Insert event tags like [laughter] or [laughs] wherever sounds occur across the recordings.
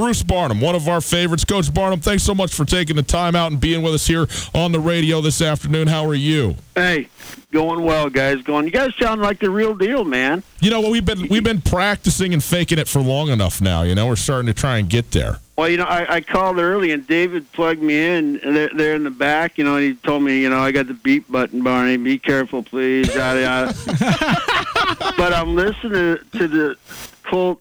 Bruce Barnum, one of our favorites. Coach Barnum, thanks so much for taking the time out and being with us here on the radio this afternoon. How are you? Hey, going well, guys. Going. You guys sound like the real deal, man. You know, we've been we've been practicing and faking it for long enough now. You know, we're starting to try and get there. Well, you know, I, I called early and David plugged me in. and They're, they're in the back, you know, and he told me, you know, I got the beep button, Barney. Be careful, please. Yada yada. [laughs] but I'm listening to the Colt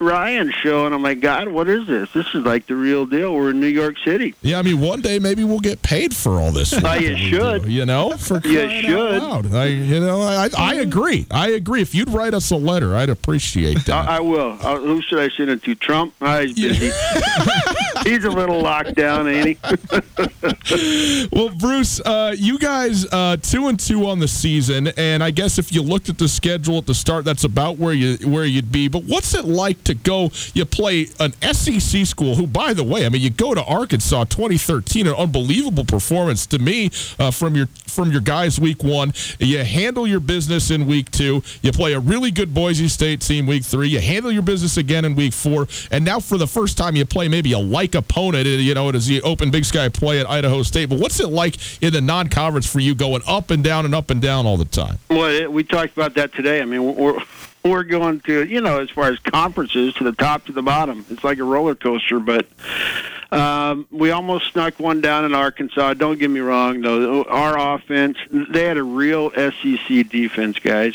Ryan show, and I'm like, God, what is this? This is like the real deal. We're in New York City. Yeah, I mean, one day maybe we'll get paid for all this. Oh, you should. do, You know, for You should. I, you know, I, I agree. I agree. If you'd write us a letter, I'd appreciate that. I, I will. Uh, who should I send it to? Trump? Ah, he's busy. [laughs] he's a little locked down, ain't he? [laughs] Well, Bruce, uh, you guys uh, two and two on the season, and I guess if you looked at the schedule at the start, that's about where you where you'd be. But what's it like to go? You play an SEC school, who, by the way, I mean, you go to Arkansas, 2013, an unbelievable performance to me uh, from your from your guys week one. You handle your business in week two. You play a really good Boise State team week three. You handle your business again in week four, and now for the first time, you play maybe a like opponent. uh, You know, it is the Open Big Sky play at Idaho State. But what's it like in the non-conference for you, going up and down and up and down all the time? Well, we talked about that today. I mean, we're we're going to, you know, as far as conferences, to the top to the bottom. It's like a roller coaster, but um, we almost snuck one down in Arkansas. Don't get me wrong, though. Our offense, they had a real SEC defense, guys.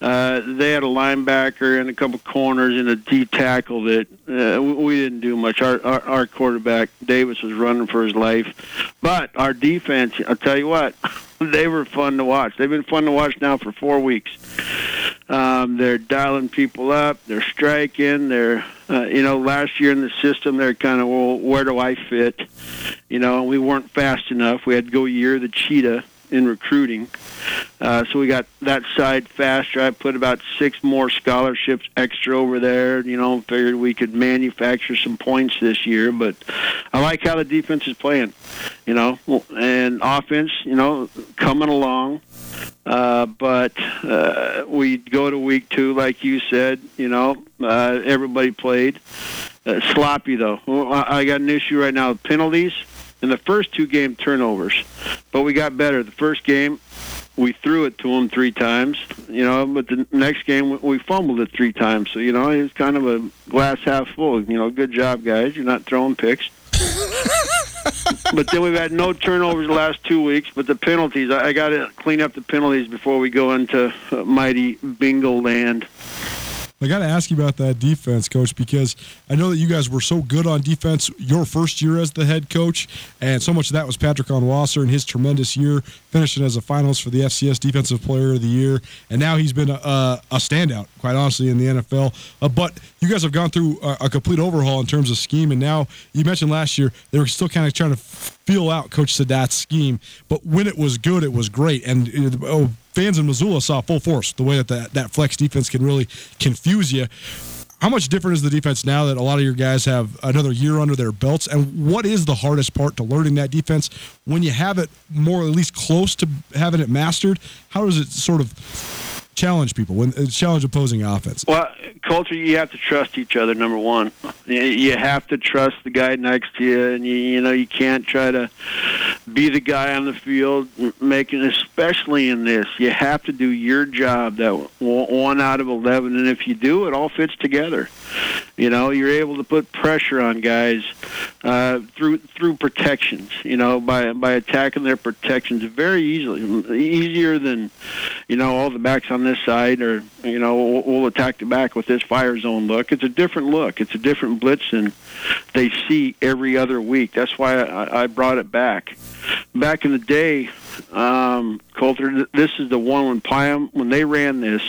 Uh, they had a linebacker and a couple corners and a D tackle that uh, we- didn't do much. Our, our our quarterback Davis was running for his life, but our defense, I'll tell you what, [laughs] they were fun to watch. They've been fun to watch now for four weeks. Um, they're dialing people up. They're striking. They're, uh, you know, last year in the system, they're kind of, well, where do I fit? You know, we weren't fast enough. We had to go year the cheetah in recruiting. Uh, so we got that side faster. I put about six more scholarships extra over there. You know, figured we could manufacture some points this year. But I like how the defense is playing. You know, and offense. You know, coming along. Uh, but uh, we go to week two, like you said. You know, uh, everybody played uh, sloppy though. I I got an issue right now. With penalties in the first two game turnovers, but we got better. The first game, we threw it to them three times. You know, but the next game we- we fumbled it three times. So you know, it's kind of a glass half full. You know, good job, guys. You're not throwing picks. [laughs] but then we've had no turnovers the last two weeks. But the penalties, I, I got to clean up the penalties before we go into uh, mighty bingo land. I got to ask you about that defense, coach, because I know that you guys were so good on defense your first year as the head coach, and so much of that was Patrick Onwuasor and his tremendous year, finishing as a finalist for the FCS Defensive Player of the Year, and now he's been a, a standout, quite honestly, in the NFL. Uh, but you guys have gone through a, a complete overhaul in terms of scheme, and now you mentioned last year they were still kind of trying to feel out Coach Sadat's scheme, but when it was good, it was great, and oh, fans in Missoula saw full force the way that that, that flex defense can really confuse you. How much different is the defense now that a lot of your guys have another year under their belts? And what is the hardest part to learning that defense when you have it more, at least close to having it mastered? How does it sort of challenge people when uh, challenge opposing offense? Well, Colter you have to trust each other. Number one, you have to trust the guy next to you, and you you know you can't try to be the guy on the field making. Especially in this, you have to do your job. That one out of eleven, and if you do, it all fits together. You know, you're able to put pressure on guys uh, through through protections. You know, by by attacking their protections very easily, easier than you know all the backs on this side, or you know we'll, we'll attack the back with this fire zone look. It's a different look. It's a different blitz than they see every other week. That's why I, I brought it back. Back in the day, um, Colter, this is the one when Pyam when they ran this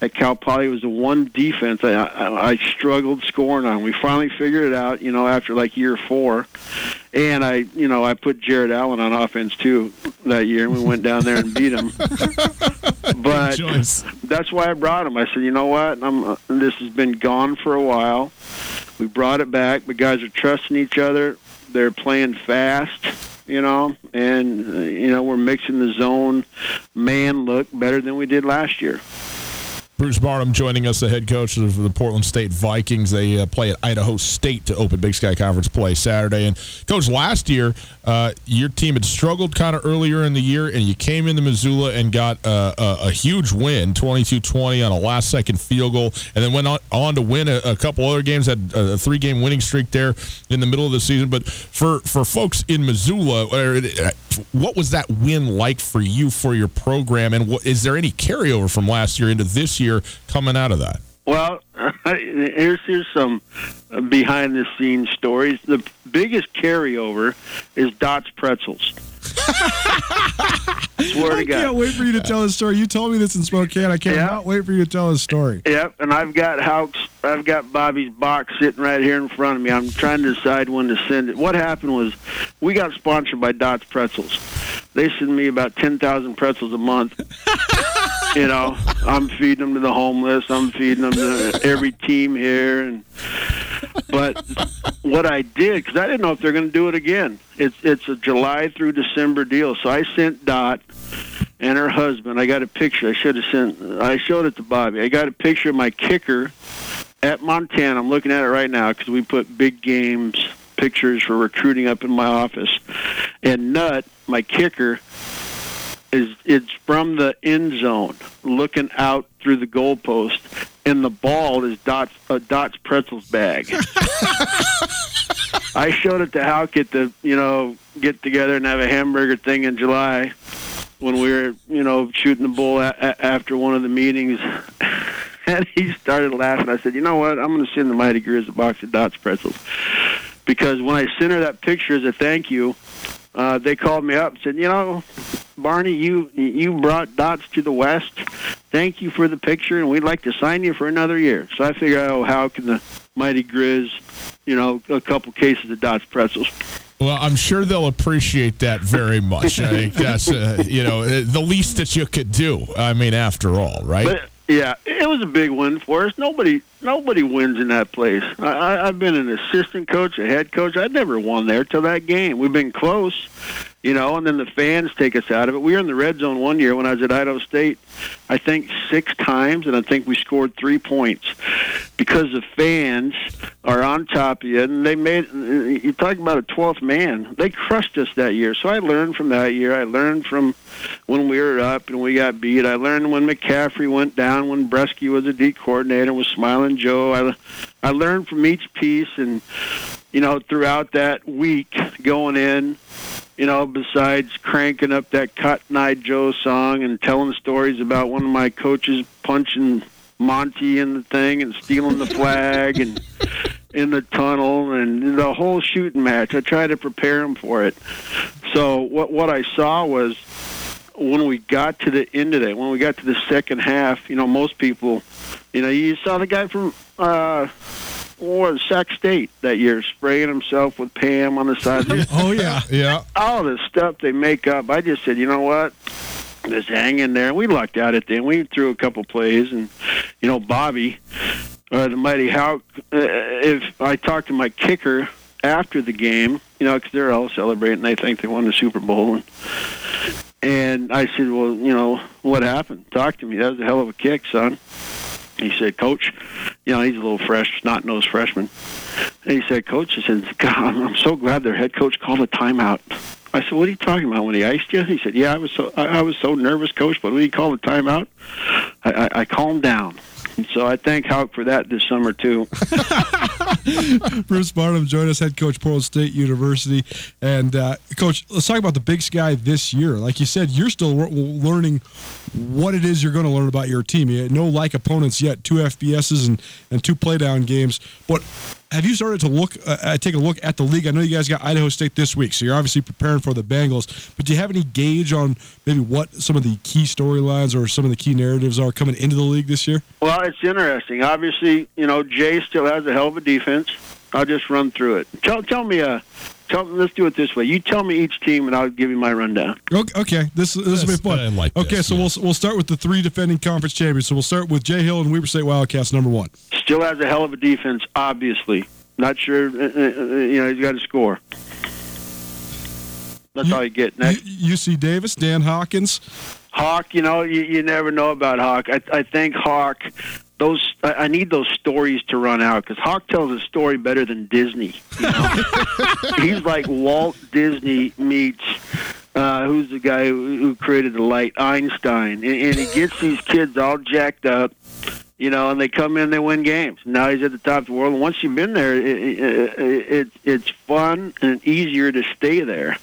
at Cal Poly was the one defense I, I, I struggled scoring on. We finally figured it out, you know, after like year four, and I, you know, I put Jared Allen on offense too that year, and we went down there and beat him. [laughs] but that's why I brought him. I said, you know what, I'm, uh, this has been gone for a while. We brought it back. The guys are trusting each other. They're playing fast you know, and uh, you know we're mixing the zone man look better than we did last year. Bruce Barnum joining us, the head coach of the Portland State Vikings. They uh, play at Idaho State to open Big Sky Conference play Saturday. And, coach, last year, uh, your team had struggled kind of earlier in the year, and you came into Missoula and got uh, a, a, huge win 22 20 on a last second field goal, and then went on, on to win a, a couple other games, had a three game winning streak there in the middle of the season. But for, for folks in Missoula, uh, what was that win like for you for your program? And what, is there any carryover from last year into this year? Year coming out of that? Well, [laughs] here's here's some uh, behind the scenes stories. The biggest carryover is Dots Pretzels. [laughs] Swear I to God. I can't wait for you to tell this story. You told me this in Spokane. I cannot yep. wait for you to tell this story. Yep, and I've got Hauck's, I've got Bobby's box sitting right here in front of me. I'm trying to decide when to send it. What happened was we got sponsored by Dots Pretzels. They send me about 10,000 pretzels a month. you know, I'm feeding them to the homeless. I'm feeding them to every team here. And but what I did, because I didn't know if they're going to do it again. It's it's a July through December deal. So I sent Dot and her husband. I got a picture. I should have sent. I showed it to Bobby. I got a picture of my kicker at Montana. I'm looking at it right now because we put big games pictures for recruiting up in my office. And Nut, my kicker, is it's from the end zone, looking out through the goalpost, and the ball is Dots uh, Dots Pretzels bag. [laughs] I showed it to Hauck at the you know get together and have a hamburger thing in July when we were you know shooting the bull a- a- after one of the meetings. [laughs] and he started laughing. I said, "You know what? I'm going to send the Mighty Grizz a box of Dots pretzels because when I sent her that picture as a thank you, uh, they called me up and said, you know, Barney, you you brought Dots to the West. Thank you for the picture, and we'd like to sign you for another year. So I figured, oh, how can the Mighty Grizz, you know, a couple cases of Dots pretzels. Well, I'm sure they'll appreciate that very much. I [laughs] think that's uh, you know the least that you could do. I mean, after all, right? But, yeah, it was a big win for us. Nobody, nobody wins in that place. I, I, I've been an assistant coach, a head coach. I never won there till that game. We've been close, you know, and then the fans take us out of it. We were in the red zone one year when I was at Idaho State, I think six times, and I think we scored three points because the fans are on top of you. And they made, you talk about a 12th man, they crushed us that year. So I learned from that year. I learned from when we were up and we got beat. I learned when McCaffrey went down, when Bresky was a D coordinator, with Smiling Joe. I, I learned from each piece, and, you know, throughout that week going in, you know, besides cranking up that Cotton Eye Joe song and telling stories about one of my coaches punching Monte in the thing and stealing the flag and [laughs] in the tunnel and the whole shooting match. I tried to prepare him for it. So what what I saw was when we got to the end of it, when we got to the second half, you know, most people, you know, you saw the guy from uh, what Sac State that year spraying himself with Pam on the side. [laughs] oh yeah, Yeah. all the stuff they make up. I just said, you know what? Just hang in there. We lucked out at the end. We threw a couple plays, and you know, Bobby, uh, the mighty Hawk. Uh, if I talked to my kicker after the game, you know, because they're all celebrating, they think they won the Super Bowl, and and I said, well, you know, what happened? Talk to me. That was a hell of a kick, son. He said, Coach, you know, he's a little fresh, snot nosed freshman. And he said, Coach, he said, God, I'm so glad their head coach called a timeout. I said, What are you talking about? When he iced you? He said, Yeah, I was so I, I was so nervous, Coach. But when he called a timeout, I, I, I calmed down. And so I thank Hauck for that this summer too. [laughs] Bruce Barnum joined us, head coach Portland State University, and uh, coach. Let's talk about the Big Sky this year. Like you said, you're still learning what it is you're going to learn about your team. You no like opponents yet, two FBSs and and two playdown games, but. Have you started to look, uh, uh, take a look at the league? I know you guys got Idaho State this week, so you're obviously preparing for the Bengals. But do you have any gauge on maybe what some of the key storylines or some of the key narratives are coming into the league this year? Well, it's interesting. Obviously, you know, Jay still has a hell of a defense. I'll just run through it. Tell tell me uh tell let's do it this way. You tell me each team and I'll give you my rundown. Okay, okay. this this will be Yes, fun. Like okay, this, so yeah. we'll we'll start with the three defending conference champions. So we'll start with Jay Hill and Weber State Wildcats number one. Still has a hell of a defense, obviously. Not sure, uh, uh, uh, you know, he's got to score. That's You- all you get. Next, U- UC Davis, Dan Hawkins. Hawk, you know, you, you never know about Hawk. I, I think Hawk, those I, need those stories to run out because Hawk tells a story better than Disney. You know? [laughs] He's like Walt Disney meets. Uh, who's the guy who, who created the light? Einstein, and, and he gets these kids all jacked up, you know, and they come in, they win games. Now he's at the top of the world, and once you've been there, it, it, it, it's fun and easier to stay there.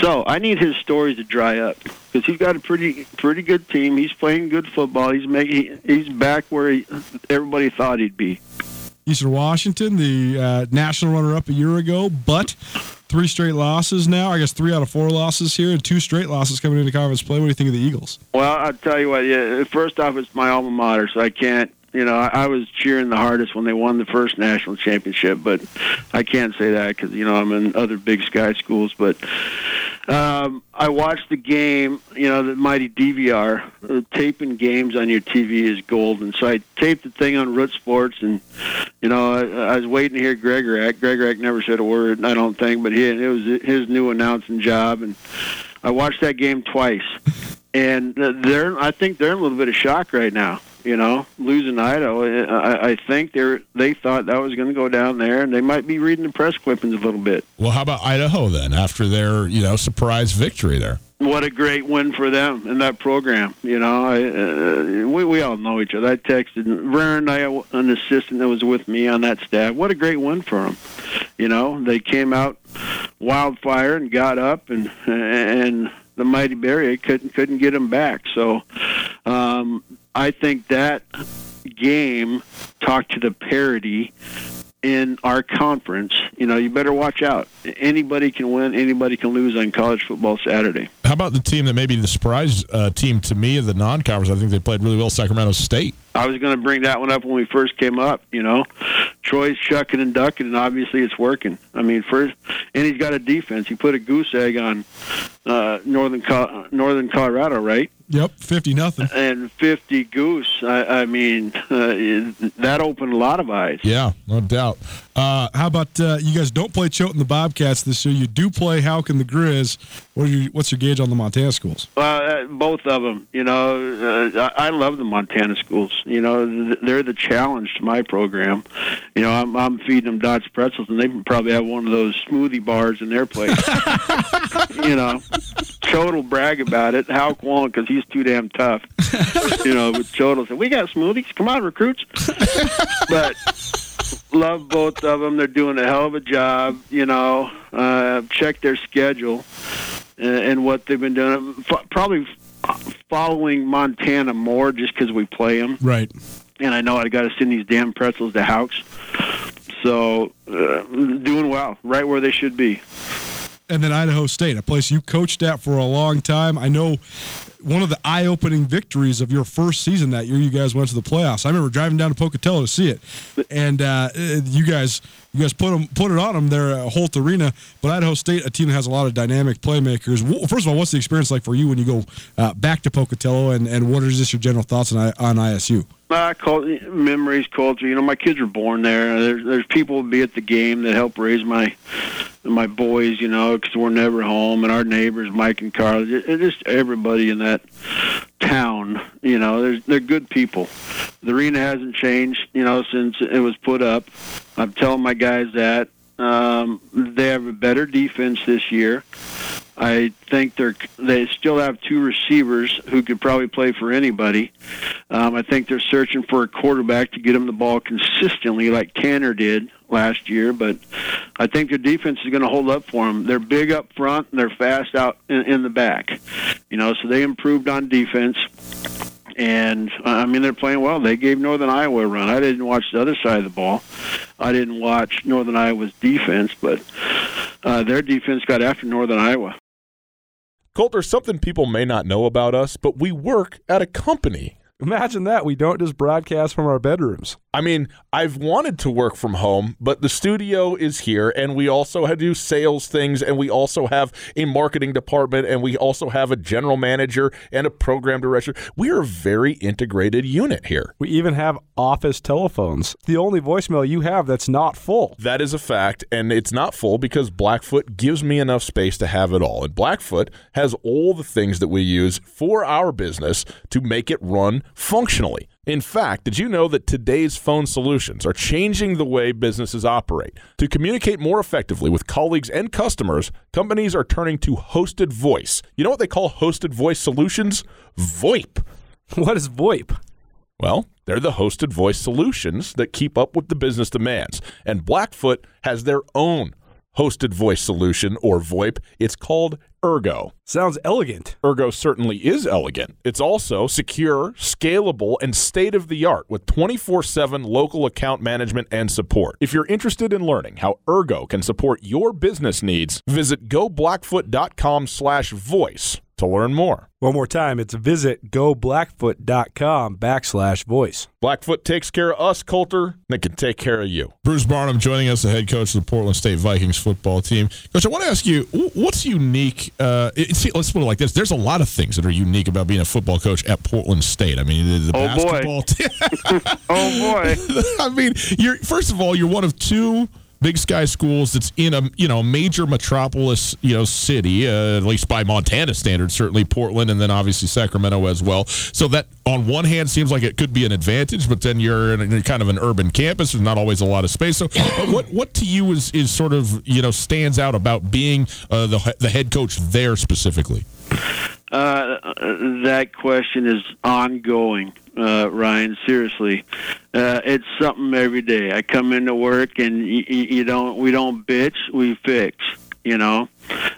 So I need his stories to dry up because he's got a pretty pretty good team. He's playing good football. He's making he's back where he, everybody thought he'd be. Eastern Washington, the uh, national runner-up a year ago, but three straight losses now. I guess three out of four losses here, and two straight losses coming into conference play. What do you think of the Eagles? Well, I'll tell you what. Yeah, first off, it's my alma mater, so I can't. You know, I, I was cheering the hardest when they won the first national championship, but I can't say that because you know I'm in other Big Sky schools. But um, I watched the game. You know, the mighty DVR uh, taping games on your TV is golden. So I taped the thing on Root Sports, and you know, I, I was waiting to hear Gregorak. Gregorak never said a word, I don't think, but he it was his new announcing job, and I watched that game twice, and they're I think they're in a little bit of shock right now. You know, losing Idaho, I, I think they're they thought that was going to go down there, and they might be reading the press clippings a little bit. Well, how about Idaho then? After their you know surprise victory there. What a great win for them in that program. You know, I, uh, we we all know each other. I texted Vern, I an assistant that was with me on that staff. What a great win for them. You know, they came out wildfire and got up, and and the mighty Barry couldn't couldn't get them back. So, um, I think that game talked to the parity in our conference. You know, you better watch out. Anybody can win, anybody can lose on college football Saturday. How about the team that may be the surprise uh, team to me of the non-conference? I think they played really well. Sacramento State. I was going to bring that one up when we first came up. You know, Troy's chucking and ducking, and obviously it's working. I mean, first, and he's got a defense. He put a goose egg on uh, northern Col- northern Colorado, right? Yep, fifty nothing. And fifty goose. I, I mean, uh, that opened a lot of eyes. Yeah, no doubt. Uh, how about uh, you guys don't play Choate and the Bobcats this year? You do play Hauck and the Grizz. What are your, what's your gauge on the Montana schools? Uh, both of them. You know, uh, I I love the Montana schools. You know, they're the challenge to my program. You know, I'm, I'm feeding them Dots pretzels, and they probably have one of those smoothie bars in their place. [laughs] you know, will brag about it. How won't because he's too damn tough. you know, but Choate will say, "We got smoothies. Come on, recruits." [laughs] but love both of them. They're doing a hell of a job. You know, uh, check their schedule and what they've been doing. Probably following Montana more just because we play them. Right. and I know I got to send these damn pretzels to Hauck's. So, uh, doing well, right where they should be. And then Idaho State, a place you coached at for a long time. I know one of the eye-opening victories of your first season that year. You guys went to the playoffs. I remember driving down to Pocatello to see it, and uh, you guys you guys put them put it on them there at Holt Arena. But Idaho State, a team that has a lot of dynamic playmakers. First of all, what's the experience like for you when you go uh, back to Pocatello, and, and what are just your general thoughts on on ISU? Uh, memories, culture. You know, my kids were born there. There's there's people be at the game that help raise my my boys. You know, because we're never home, and our neighbors, Mike and Carl, just everybody in that town. You know, they're they're good people. The arena hasn't changed. You know, since it was put up. I'm telling my guys that um, they have a better defense this year. I think they're they still have two receivers who could probably play for anybody. Um, I think they're searching for a quarterback to get them the ball consistently, like Tanner did last year. But I think their defense is going to hold up for them. They're big up front and they're fast out in, in the back. You know, so they improved on defense and I mean they're playing well. They gave Northern Iowa a run. I didn't watch the other side of the ball. I didn't watch Northern Iowa's defense, but uh, their defense got after Northern Iowa. Colt, something people may not know about us, but we work at a company. Imagine that. We don't just broadcast from our bedrooms. I mean, I've wanted to work from home, but the studio is here, and we also have to do sales things, and we also have a marketing department, and we also have a general manager and a program director. We are a very integrated unit here. We even have office telephones. The only voicemail you have that's not full. That is a fact, and it's not full because Blackfoot gives me enough space to have it all. And Blackfoot has all the things that we use for our business to make it run functionally. In fact, did you know that today's phone solutions are changing the way businesses operate? To communicate more effectively with colleagues and customers, companies are turning to hosted voice. You know what they call hosted voice solutions? VoIP. What is VoIP? Well, they're the hosted voice solutions that keep up with the business demands. And Blackfoot has their own hosted voice solution or VoIP. It's called Ergo. Sounds elegant. Ergo certainly is elegant. It's also secure, scalable, and state of the art with 24 7 local account management and support. If you're interested in learning how Ergo can support your business needs, visit goblackfoot.com slash voice to learn more. One more time, it's visit goblackfoot.com backslash voice. Blackfoot takes care of us, Colter, and it can take care of you. Bruce Barnum joining us, the head coach of the Portland State Vikings football team. Coach, I want to ask you, what's unique? Uh, see, let's put it like this. There's a lot of things that are unique about being a football coach at Portland State. I mean, the, the oh basketball boy. [laughs] [laughs] oh, boy. I mean, you're first of all, you're one of two – Big Sky Schools that's in a you know major metropolis you know city, uh, at least by Montana standards, certainly Portland, and then obviously Sacramento as well. So that on one hand seems like it could be an advantage, but then you're in a, kind of an urban campus. There's not always a lot of space. So what what to you is is sort of you know stands out about being uh, the the head coach there specifically? Uh, that question is ongoing, uh, Ryan. Seriously, uh, it's something every day. I come into work and you, you don't. We don't bitch. We fix. You know,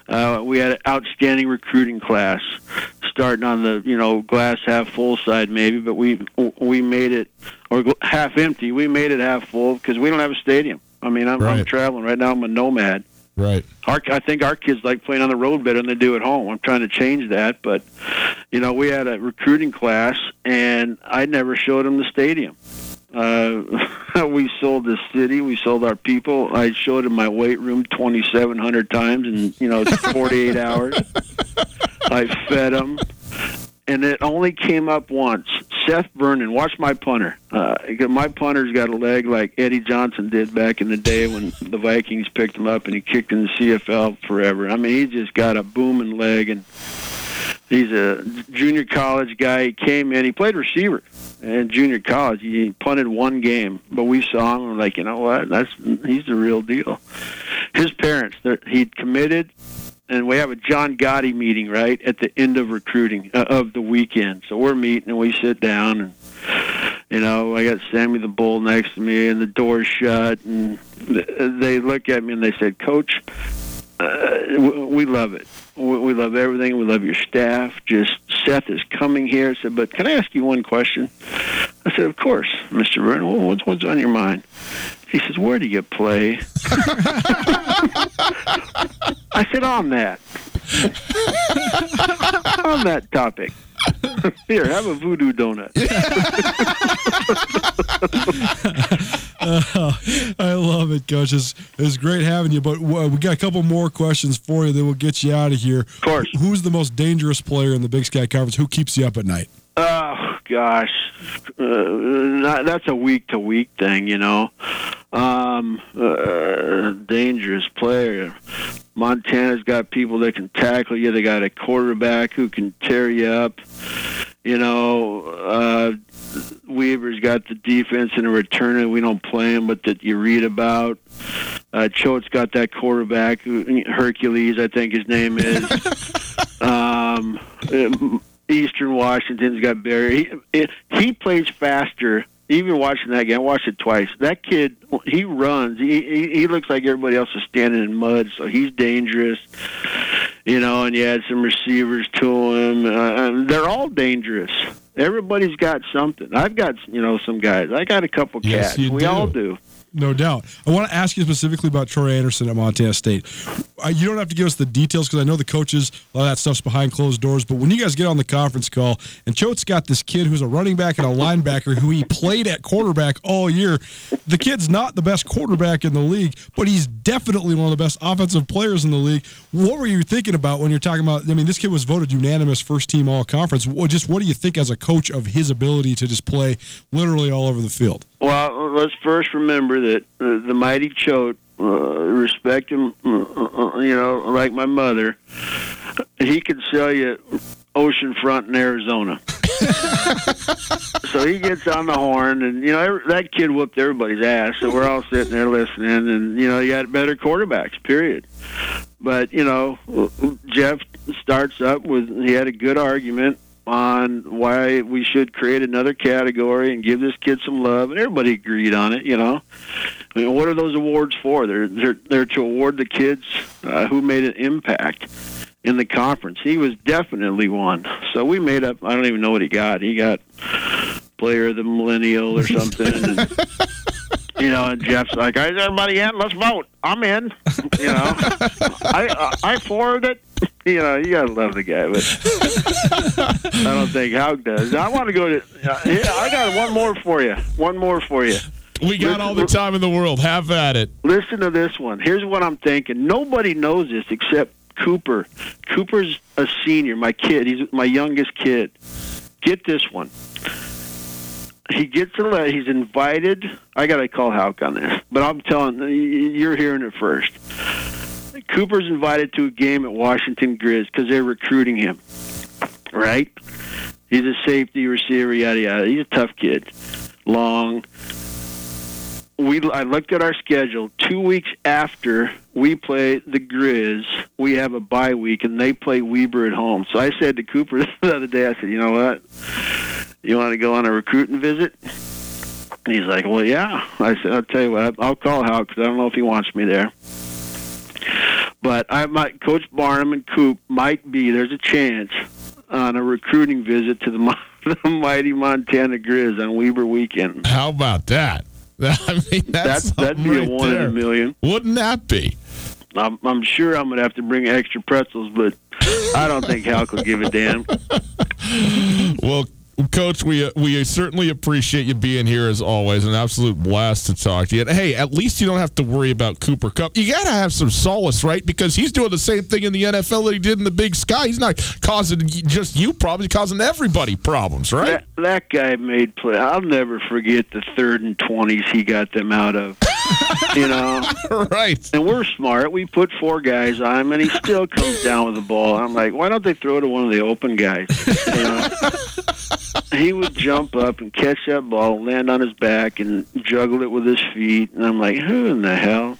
uh, we had an outstanding recruiting class, starting on the you know glass half full side maybe, but we we made it or half empty. We made it half full because we don't have a stadium. I mean, I'm, right. I'm traveling right now. I'm a nomad. Right. Our, I think our kids like playing on the road better than they do at home. I'm trying to change that, but you know, we had a recruiting class, and I never showed them the stadium. Uh, [laughs] we sold the city. We sold our people. I showed them my weight room 2,700 times in you know 48 hours. [laughs] I fed them and it only came up once. Seth Vernon, watch my punter. Uh, my punter's got a leg like Eddie Johnson did back in the day when the Vikings picked him up and he kicked in the CFL forever. I mean, he just got a booming leg, and he's a junior college guy. He came in, he played receiver in junior college. He punted one game, but we saw him and we're like, you know what? That's he's the real deal. His parents, he'd committed and we have a John Gotti meeting right at the end of recruiting uh, of the weekend. So we're meeting and we sit down and you know I got Sammy the Bull next to me and the door's shut and they look at me and they said, "Coach, uh, we love it. We love everything. We love your staff. Just Seth is coming here. I said, but can I ask you one question? I said, of course, Mr. Vernon. What's, what's on your mind? He says, where do you play? [laughs] I said, on that. on that topic. Here, have a voodoo donut. uh, [laughs] I love it, Coach. It's, it's great having you, but uh, we got a couple more questions for you that will get you out of here. Of course. Who's the most dangerous player in the Big Sky Conference? Who keeps you up at night? Oh gosh, uh, that's a week to week thing, you know. Um, uh, dangerous player. Montana's got people that can tackle you. They got a quarterback who can tear you up. You know, uh, Weber's got the defense and a returner. We don't play him, but that you read about. Uh, Choate's got that quarterback, Hercules, I think his name is. [laughs] um, Eastern Washington's got Barry. He, he plays faster. Even watching that game, I watched it twice. That kid, he runs. He, he he looks like everybody else is standing in mud, so he's dangerous. You know, and you add some receivers to him. Uh, they're all dangerous. Everybody's got something. I've got you know some guys. I got a couple yes, cats. We do. all do. No doubt. I want to ask you specifically about Troy Anderson at Montana State. Uh, you don't have to give us the details because I know the coaches, a lot of that stuff's behind closed doors. But when you guys get on the conference call, and Choate's got this kid who's a running back and a linebacker who he played at quarterback all year. The kid's not the best quarterback in the league, but he's definitely one of the best offensive players in the league. What were you thinking about when you're talking about? I mean, this kid was voted unanimous first team all conference. Just what do you think as a coach of his ability to just play literally all over the field? Well, let's first remember that uh, the mighty Choate, uh, respect him, uh, uh, you know, like my mother, he could sell you oceanfront in Arizona. [laughs] so he gets on the horn, and you know that kid whooped everybody's ass. So we're all sitting there listening, and you know you got better quarterbacks. Period. But you know, Jeff starts up with he had a good argument on why we should create another category and give this kid some love, and everybody agreed on it. You know, I mean, what are those awards for? They're they're they're to award the kids uh, who made an impact in the conference. He was definitely one. So we made up. I don't even know what he got. He got player of the millennial or something. and, you know, and Jeff's like, "Is everybody in? Let's vote. I'm in." You know, I I forward it. You know, you gotta love the guy, but [laughs] I don't think Hauck does. I want to go to. Yeah, I got one more for you. One more for you. We got listen, all the time in the world. Have at it. Listen to this one. Here's what I'm thinking. Nobody knows this except Cooper. Cooper's a senior. My kid. He's my youngest kid. Get this one. He gets a letter. He's invited. I got to call Hauck on this, but I'm telling you, you're hearing it first. Cooper's invited to a game at Washington Grizz because they're recruiting him. Right? He's a safety receiver. Yada yada. He's a tough kid. Long. We I looked at our schedule. Two weeks after we play the Grizz, we have a bye week, and they play Weber at home. So I said to Cooper [laughs] the other day, I said, you know what? You want to go on a recruiting visit? And he's like, well, yeah. I said, I'll tell you what, I'll call Hal because I don't know if he wants me there. But I might, Coach Barnum and Coop might be. There's a chance on a recruiting visit to the, [laughs] the mighty Montana Grizz on Weber weekend. How about that? [laughs] I mean, that's, that'd be right a one there. in a million. Wouldn't that be? I'm, I'm sure I'm gonna have to bring extra pretzels, but I don't think Hal could give a damn. [laughs] well, Coach, we uh, we certainly appreciate you being here as always. An absolute blast to talk to you. And hey, at least you don't have to worry about Cooper Kupp. You got to have some solace, right? Because he's doing the same thing in the NFL that he did in the Big Sky. He's not causing just you problems; he's causing everybody problems, right? That, that guy made play. I'll never forget the third and twenties he got them out of. [laughs] you know, right? And we're smart. We put four guys on him, and he still comes down with the ball. I'm like, why don't they throw it to one of the open guys? You know. [laughs] he would jump up and catch that ball, land on his back, and juggle it with his feet. And I'm like, who in the hell?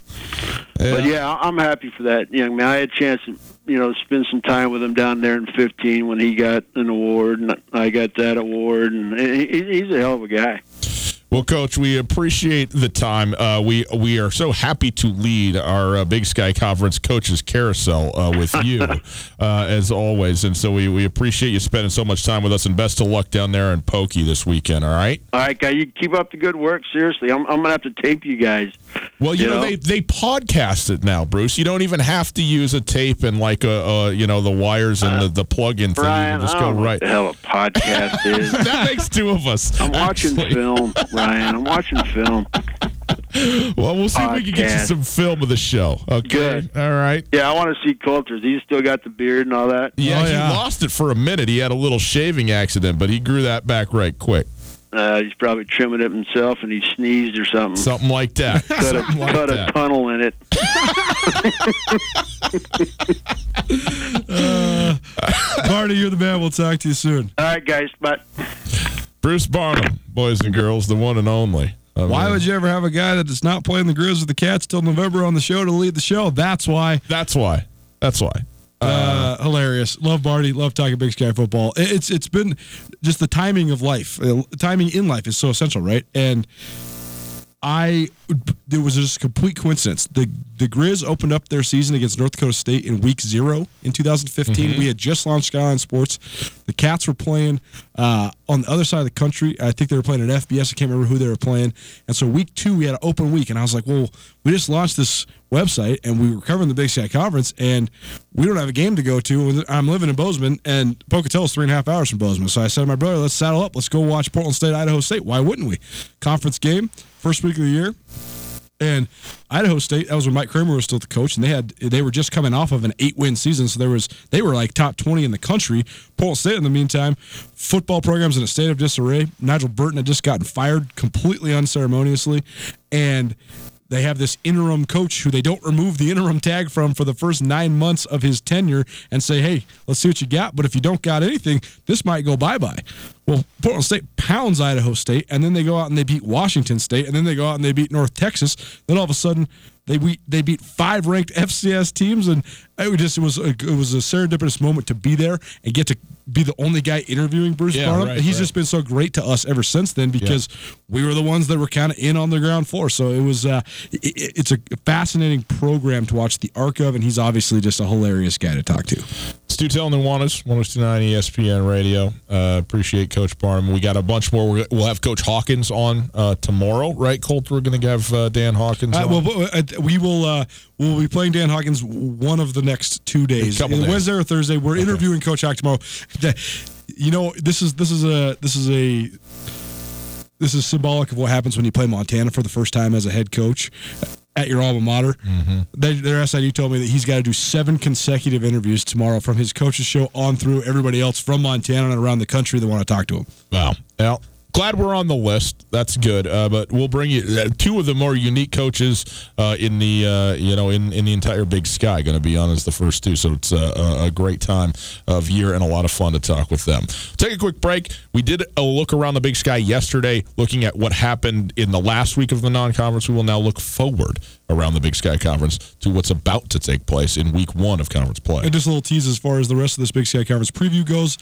Yeah. But yeah, I'm happy for that young man. I had a chance to, you know, spend some time with him down there in 15 when he got an award, and I got that award. And he's a hell of a guy. Well, Coach, we appreciate the time. Uh, we we are so happy to lead our uh, Big Sky Conference coaches carousel uh, with you, [laughs] uh, as always. And so we, we appreciate you spending so much time with us. And best of luck down there in Pokey this weekend. All right. All right, guys, you keep up the good work. Seriously, I'm, I'm gonna have to tape you guys. Well, you, You know, know? they they podcast it now, Bruce. You don't even have to use a tape and like a, a you know the wires and the, the plug-in thing. You can just I go don't know right. what the hell a podcast [laughs] is. that makes two of us. I'm watching actually. film, [laughs] Ryan. I'm watching film. Well, we'll see if we can get you some film of the show. Okay. Good. All right. Yeah, I want to see Colter's. He's still got the beard and all that. Yeah, Oh, he yeah. lost it for a minute. He had a little shaving accident, but he grew that back right quick. Uh, he's probably trimming it himself, and he sneezed or something. Something like that. [laughs] cut a, like cut a tunnel in it. [laughs] Marty, you're the man. We'll talk to you soon. All right, guys. But Bruce Barnum, boys and girls, the one and only. I Why mean, would you ever have a guy that is not playing the Grizz or the Cats till November on the show to lead the show? That's why. That's why. That's why. Uh, hilarious. Love Barty. Love talking Big Sky football. It- It's it's been just the timing of life. Uh, timing in life is so essential, right? And I there was just a complete coincidence. The the Grizz opened up their season against North Dakota State in week zero in 2015. We had just launched Skyline Sports. The Cats were playing uh, on the other side of the country. I think they were playing at FBS. I can't remember who they were playing. And so week two we had an open week, and I was like, well, we just launched this website and we were covering the Big Sky Conference, and we don't have a game to go to. I'm living in Bozeman, and Pocatello's three and a half hours from Bozeman. So I said to my brother, let's saddle up. Let's go watch Portland State, Idaho State. Why wouldn't we? Conference game, first week of the year. And Idaho State, that was when Mike Kramer was still the coach, and they had they were just coming off of an eight win season, so there was they were like top twenty in the country. Portland State, in the meantime, football programs in a state of disarray. Nigel Burton had just gotten fired completely unceremoniously, and they have this interim coach who they don't remove the interim tag from for the first nine months of his tenure and say, hey, let's see what you got. But if you don't got anything, this might go bye bye. Well, Portland State pounds Idaho State, and then they go out and they beat Washington State, and then they go out and they beat North Texas. Then all of a sudden, they beat they beat five ranked FCS teams, and it was just it was a, it was a serendipitous moment to be there and get to be the only guy interviewing Bruce Yeah, Barnum. right, He's right. just been so great to us ever since then because we were the ones that were kind of in on the ground floor. So it was uh, it, it- it's a fascinating program to watch the arc of, and he's obviously just a hilarious guy to talk to. Stu Tell Nuanez, 1029 ESPN Radio. Uh, appreciate Coach Barnum. We got a bunch more. We're- We'll have Coach Hawkins on uh, tomorrow, right, Colt? We're going to have uh, Dan Hawkins Uh, on. well, uh, we will uh, we'll be playing Dan Hawkins one of the next two days, couple days. Wednesday or Thursday. We're interviewing Coach Hawk tomorrow. You know, this is this is a this is a this is symbolic of what happens when you play Montana for the first time as a head coach at your alma mater. They, their SID told me that he's got to do seven consecutive interviews tomorrow from his coach's show on through everybody else from Montana and around the country that want to talk to him. Wow. Well, glad we're on the list. That's good. Uh, but we'll bring you uh, two of the more unique coaches uh, in the uh, you know in, in the entire Big Sky going to be on as the first two. So it's uh, a, a great time of year and a lot of fun to talk with them. Take a quick break. We did a look around the Big Sky yesterday, looking at what happened in the last week of the non-conference. We will now look forward around the Big Sky Conference to what's about to take place in Week One of conference play. And just a little tease as far as the rest of this Big Sky Conference preview goes.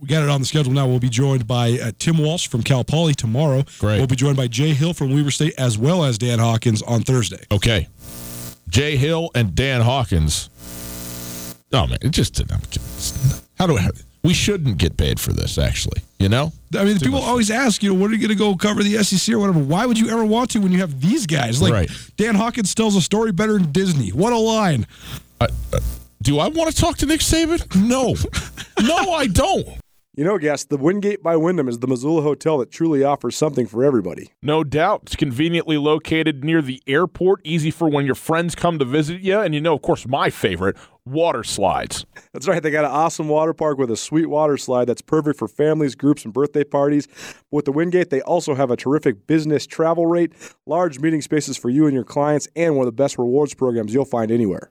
We got it on the schedule now. We'll be joined by uh, Tim Walsh from Cal Poly tomorrow. Great. We'll be joined by Jay Hill from Weber State as well as Dan Hawkins on Thursday. Okay. Jay Hill and Dan Hawkins. Oh man, it just I'm kidding. how do I? We shouldn't get paid for this, actually. You know, I mean, people always ask, you know, what are you going to go cover the SEC or whatever? Why would you ever want to when you have these guys? Like Right. Dan Hawkins tells a story better than Disney. What a line! Uh, do I want to talk to Nick Saban? No, no, I don't. You know, guest, the Wingate by Wyndham is the Missoula hotel that truly offers something for everybody. No doubt. It's conveniently located near the airport, easy for when your friends come to visit you. And you know, of course, my favorite water slides. That's right. They got an awesome water park with a sweet water slide that's perfect for families, groups, and birthday parties. With the Wingate, they also have a terrific business travel rate, large meeting spaces for you and your clients, and one of the best rewards programs you'll find anywhere.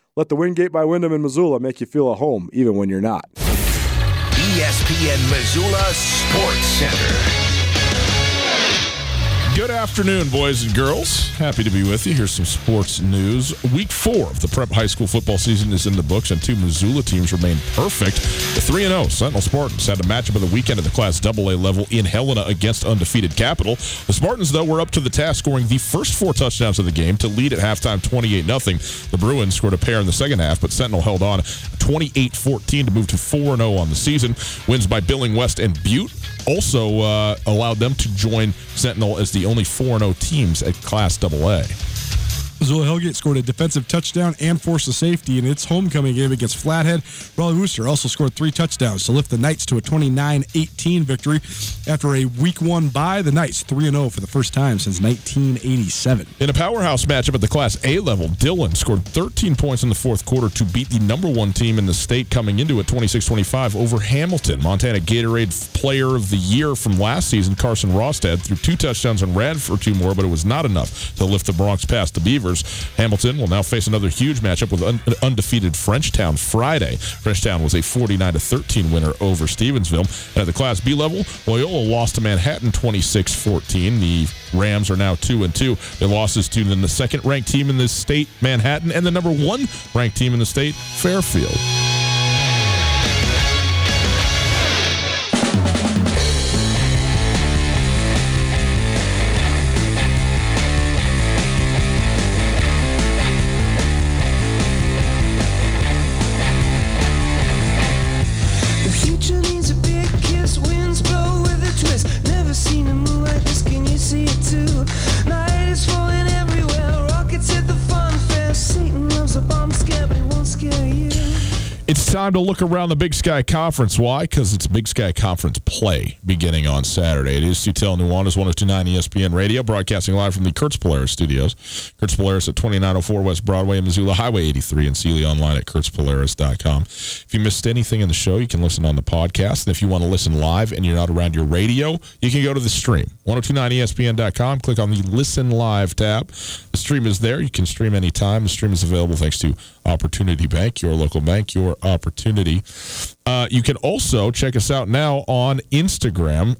Let the Wingate by Wyndham in Missoula make you feel at home, even when you're not. ESPN Missoula Sports Center. Good afternoon, boys and girls. Happy to be with you. Here's some sports news. Week four of the prep high school football season is in the books, and two Missoula teams remain perfect. The 3 0 Sentinel Spartans had a matchup of the weekend at the Class AA level in Helena against undefeated Capital. The Spartans, though, were up to the task, scoring the first four touchdowns of the game to lead at halftime 28 0. The Bruins scored a pair in the second half, but Sentinel held on 28 14 to move to 4 0 on the season. Wins by Billings West and Butte also uh, allowed them to join Sentinel as the only 4 0 teams at Class AA. Missoula Hellgate scored a defensive touchdown and forced a safety in its homecoming game against Flathead. Raleigh Wooster also scored three touchdowns to lift the Knights to a 29-18 victory. After a week one bye, the Knights 3-0 for the first time since 1987. In a powerhouse matchup at the Class A level, Dillon scored 13 points in the fourth quarter to beat the number one team in the state coming into it 26-25 over Hamilton. Montana Gatorade Player of the Year from last season, Carson Rostad, threw two touchdowns and ran for two more, but it was not enough to lift the Broncs past the Beavers. Hamilton will now face another huge matchup with un- undefeated Frenchtown Friday. Frenchtown was a 49 13 winner over Stevensville. And at the Class B level, Loyola lost to Manhattan 26 14. The Rams are now 2 and 2. Their losses to the second ranked team in the state, Manhattan, and the number one ranked team in the state, Fairfield. Time to look around the Big Sky Conference. Why? Because it's Big Sky Conference play beginning on Saturday. It is Tutel Nuanez, 1029 ESPN Radio, broadcasting live from the Kurtz Polaris studios. Kurtz Polaris at 2904 West Broadway in Missoula, Highway 83 in Seeley online at kurtzpolaris.com. If you missed anything in the show, you can listen on the podcast. And if you want to listen live and you're not around your radio, you can go to the stream, 1029ESPN.com, click on the Listen Live tab. The stream is there. You can stream anytime. The stream is available thanks to Opportunity Bank, your local bank, your opportunity. Uh, you can also check us out now on Instagram.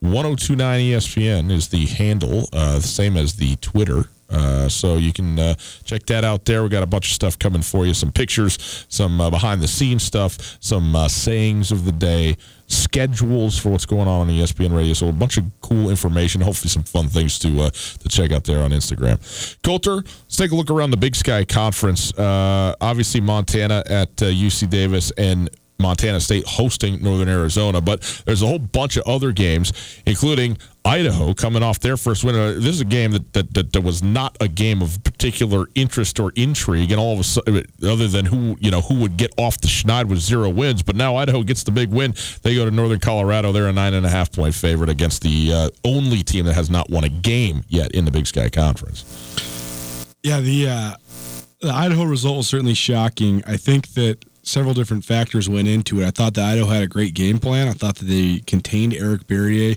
1029 ESPN is the handle, uh, same as the Twitter. Uh, so you can uh, check that out there. We got a bunch of stuff coming for you some pictures, some uh, behind the scenes stuff, some uh, sayings of the day, schedules for what's going on on ESPN Radio. So a bunch of cool information, hopefully some fun things to uh, to check out there on Instagram. Colter, let's take a look around the Big Sky Conference. Uh, obviously, Montana at UC Davis and Montana State hosting Northern Arizona, but there's a whole bunch of other games, including Idaho coming off their first win. Uh, This is a game that, that, that, that was not a game of particular interest or intrigue, and all of a sudden, other than who you know who would get off the schneid with zero wins. But now Idaho gets the big win. They go to Northern Colorado. They're a nine and a half point favorite against the uh, only team that has not won a game yet in the Big Sky Conference. Yeah, the uh, the Idaho result was certainly shocking. I think that several different factors went into it. I thought that Idaho had a great game plan. I thought that they contained Eric Barriere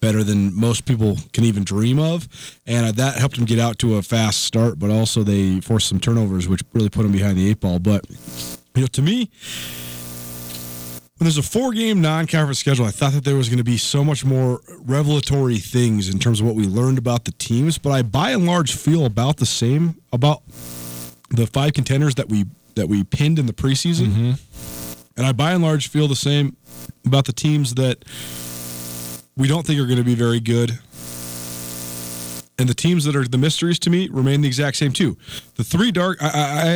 better than most people can even dream of, and that helped them get out to a fast start. But also they forced some turnovers, which really put them behind the eight ball. But you know, to me. When there's a four game non conference schedule, I thought that there was going to be so much more revelatory things in terms of what we learned about the teams, but I by and large feel about the same about the five contenders that we that we pinned in the preseason. Mm-hmm. And I by and large feel the same about the teams that we don't think are going to be very good. And the teams that are the mysteries to me remain the exact same too. The three dark, I,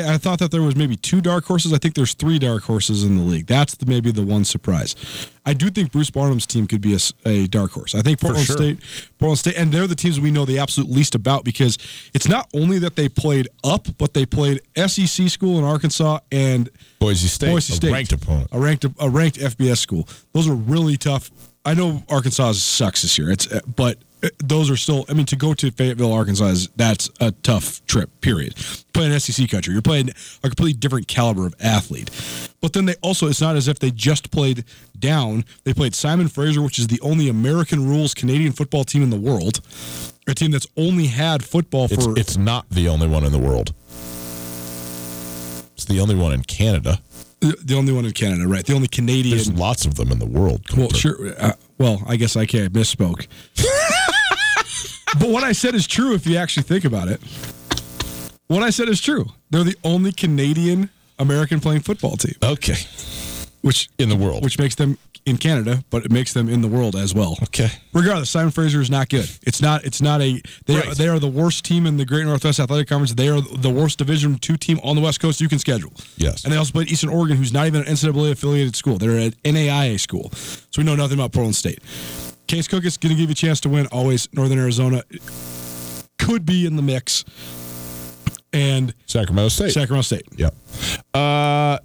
I, I thought that there was maybe two dark horses. I think there's three dark horses in the league. That's the, maybe the one surprise. I do think Bruce Barnum's team could be a dark horse. I think Portland sure. State, Portland State, and they're the teams we know the absolute least about because it's not only that they played up, but they played SEC school in Arkansas and Boise State, Boise a State, ranked opponent. a ranked a ranked FBS school. Those are really tough. I know Arkansas sucks this year. It's but those are still. I mean, to go to Fayetteville, Arkansas, is that's a tough trip. Period. Playing SEC country, you're playing a completely different caliber of athlete. But then they also, it's not as if they just played down. They played Simon Fraser, which is the only American rules Canadian football team in the world, a team that's only had football It's, for it's not the only one in the world. It's the only one in Canada. the the only one in Canada, right? The only Canadian. There's lots of them in the world. Well, sure. Uh, well, I guess I can't misspoke. [laughs] but what I said is true if you actually think about it. What I said is true. They're the only Canadian American playing football team, Okay. which In the world. which makes them in Canada, but it makes them in the world as well. Okay. Regardless, Simon Fraser is not good. It's not. It's not a. They Right. are, they are the worst team in the Great Northwest Athletic Conference. They are the worst Division two team on the West Coast you can schedule. Yes. And they also played Eastern Oregon, who's not even an NCAA affiliated school. They're an NAIA school, so we know nothing about Portland State. Case Cook is going to give you a chance to win. Always Northern Arizona could be in the mix, and Sacramento State. Sacramento State. Yeah. Uh,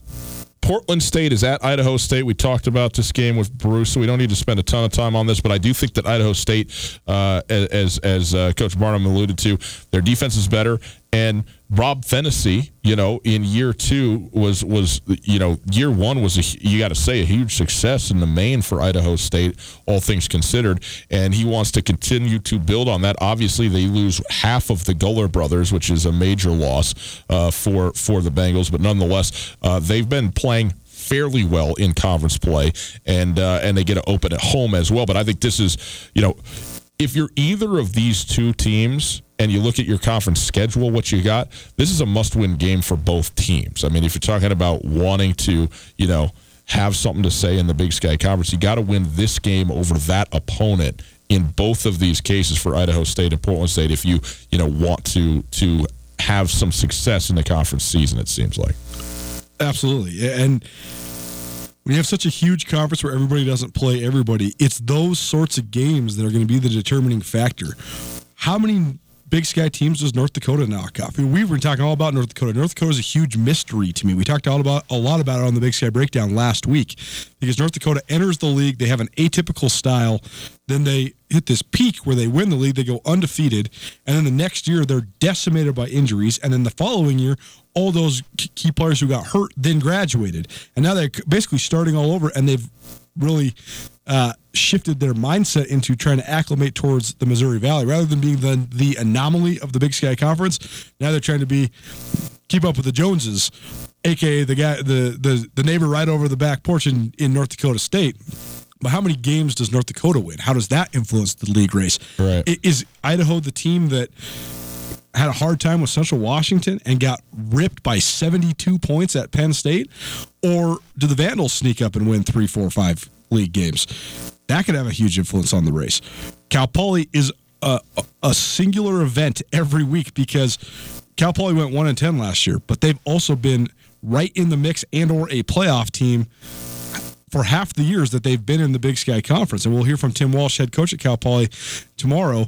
Portland State is at Idaho State. We talked about this game with Bruce, so we don't need to spend a ton of time on this. But I do think that Idaho State, uh, as as uh, Coach Barnum alluded to, their defense is better. And Rob Phenicie, you know, in year two was was you know year one was a you got to say a huge success in the main for Idaho State, all things considered. And he wants to continue to build on that. Obviously, they lose half of the Guller brothers, which is a major loss uh, for for the Bengals. But nonetheless, uh, they've been playing fairly well in conference play, and uh, and they get to open at home as well. But I think this is, you know, if you're either of these two teams and you look at your conference schedule, what you got, this is a must-win game for both teams. I mean, if you're talking about wanting to, you know, have something to say in the Big Sky Conference, you got to win this game over that opponent in both of these cases for Idaho State and Portland State. If you, you know, want to to have some success in the conference season, it seems like. Absolutely. And when you have such a huge conference where everybody doesn't play everybody, it's those sorts of games that are going to be the determining factor. How many Big Sky teams does North Dakota knock off? I mean, we talking all about North Dakota. North Dakota is a huge mystery to me. We talked all about a lot about it on the Big Sky Breakdown last week because North Dakota enters the league. They have an atypical style. Then they hit this peak where they win the league. They go undefeated, and then the next year they're decimated by injuries. And then the following year, all those key players who got hurt then graduated, and now they're basically starting all over. And they've really uh, shifted their mindset into trying to acclimate towards the Missouri Valley rather than being the the anomaly of the Big Sky Conference. Now they're trying to be keep up with the Joneses, aka the guy the the, the neighbor right over the back porch in, in North Dakota State. But how many games does North Dakota win? How does that influence the league race? Right. Is Idaho the team that had a hard time with Central Washington and got ripped by 72 points at Penn State? Or do the Vandals sneak up and win three, four, five league games? That could have a huge influence on the race. Cal Poly is a, a singular event every week because Cal Poly went 1 and 10 last year, but they've also been right in the mix and or a playoff team for half the years that they've been in the Big Sky Conference. And we'll hear from Tim Walsh, head coach at Cal Poly, tomorrow.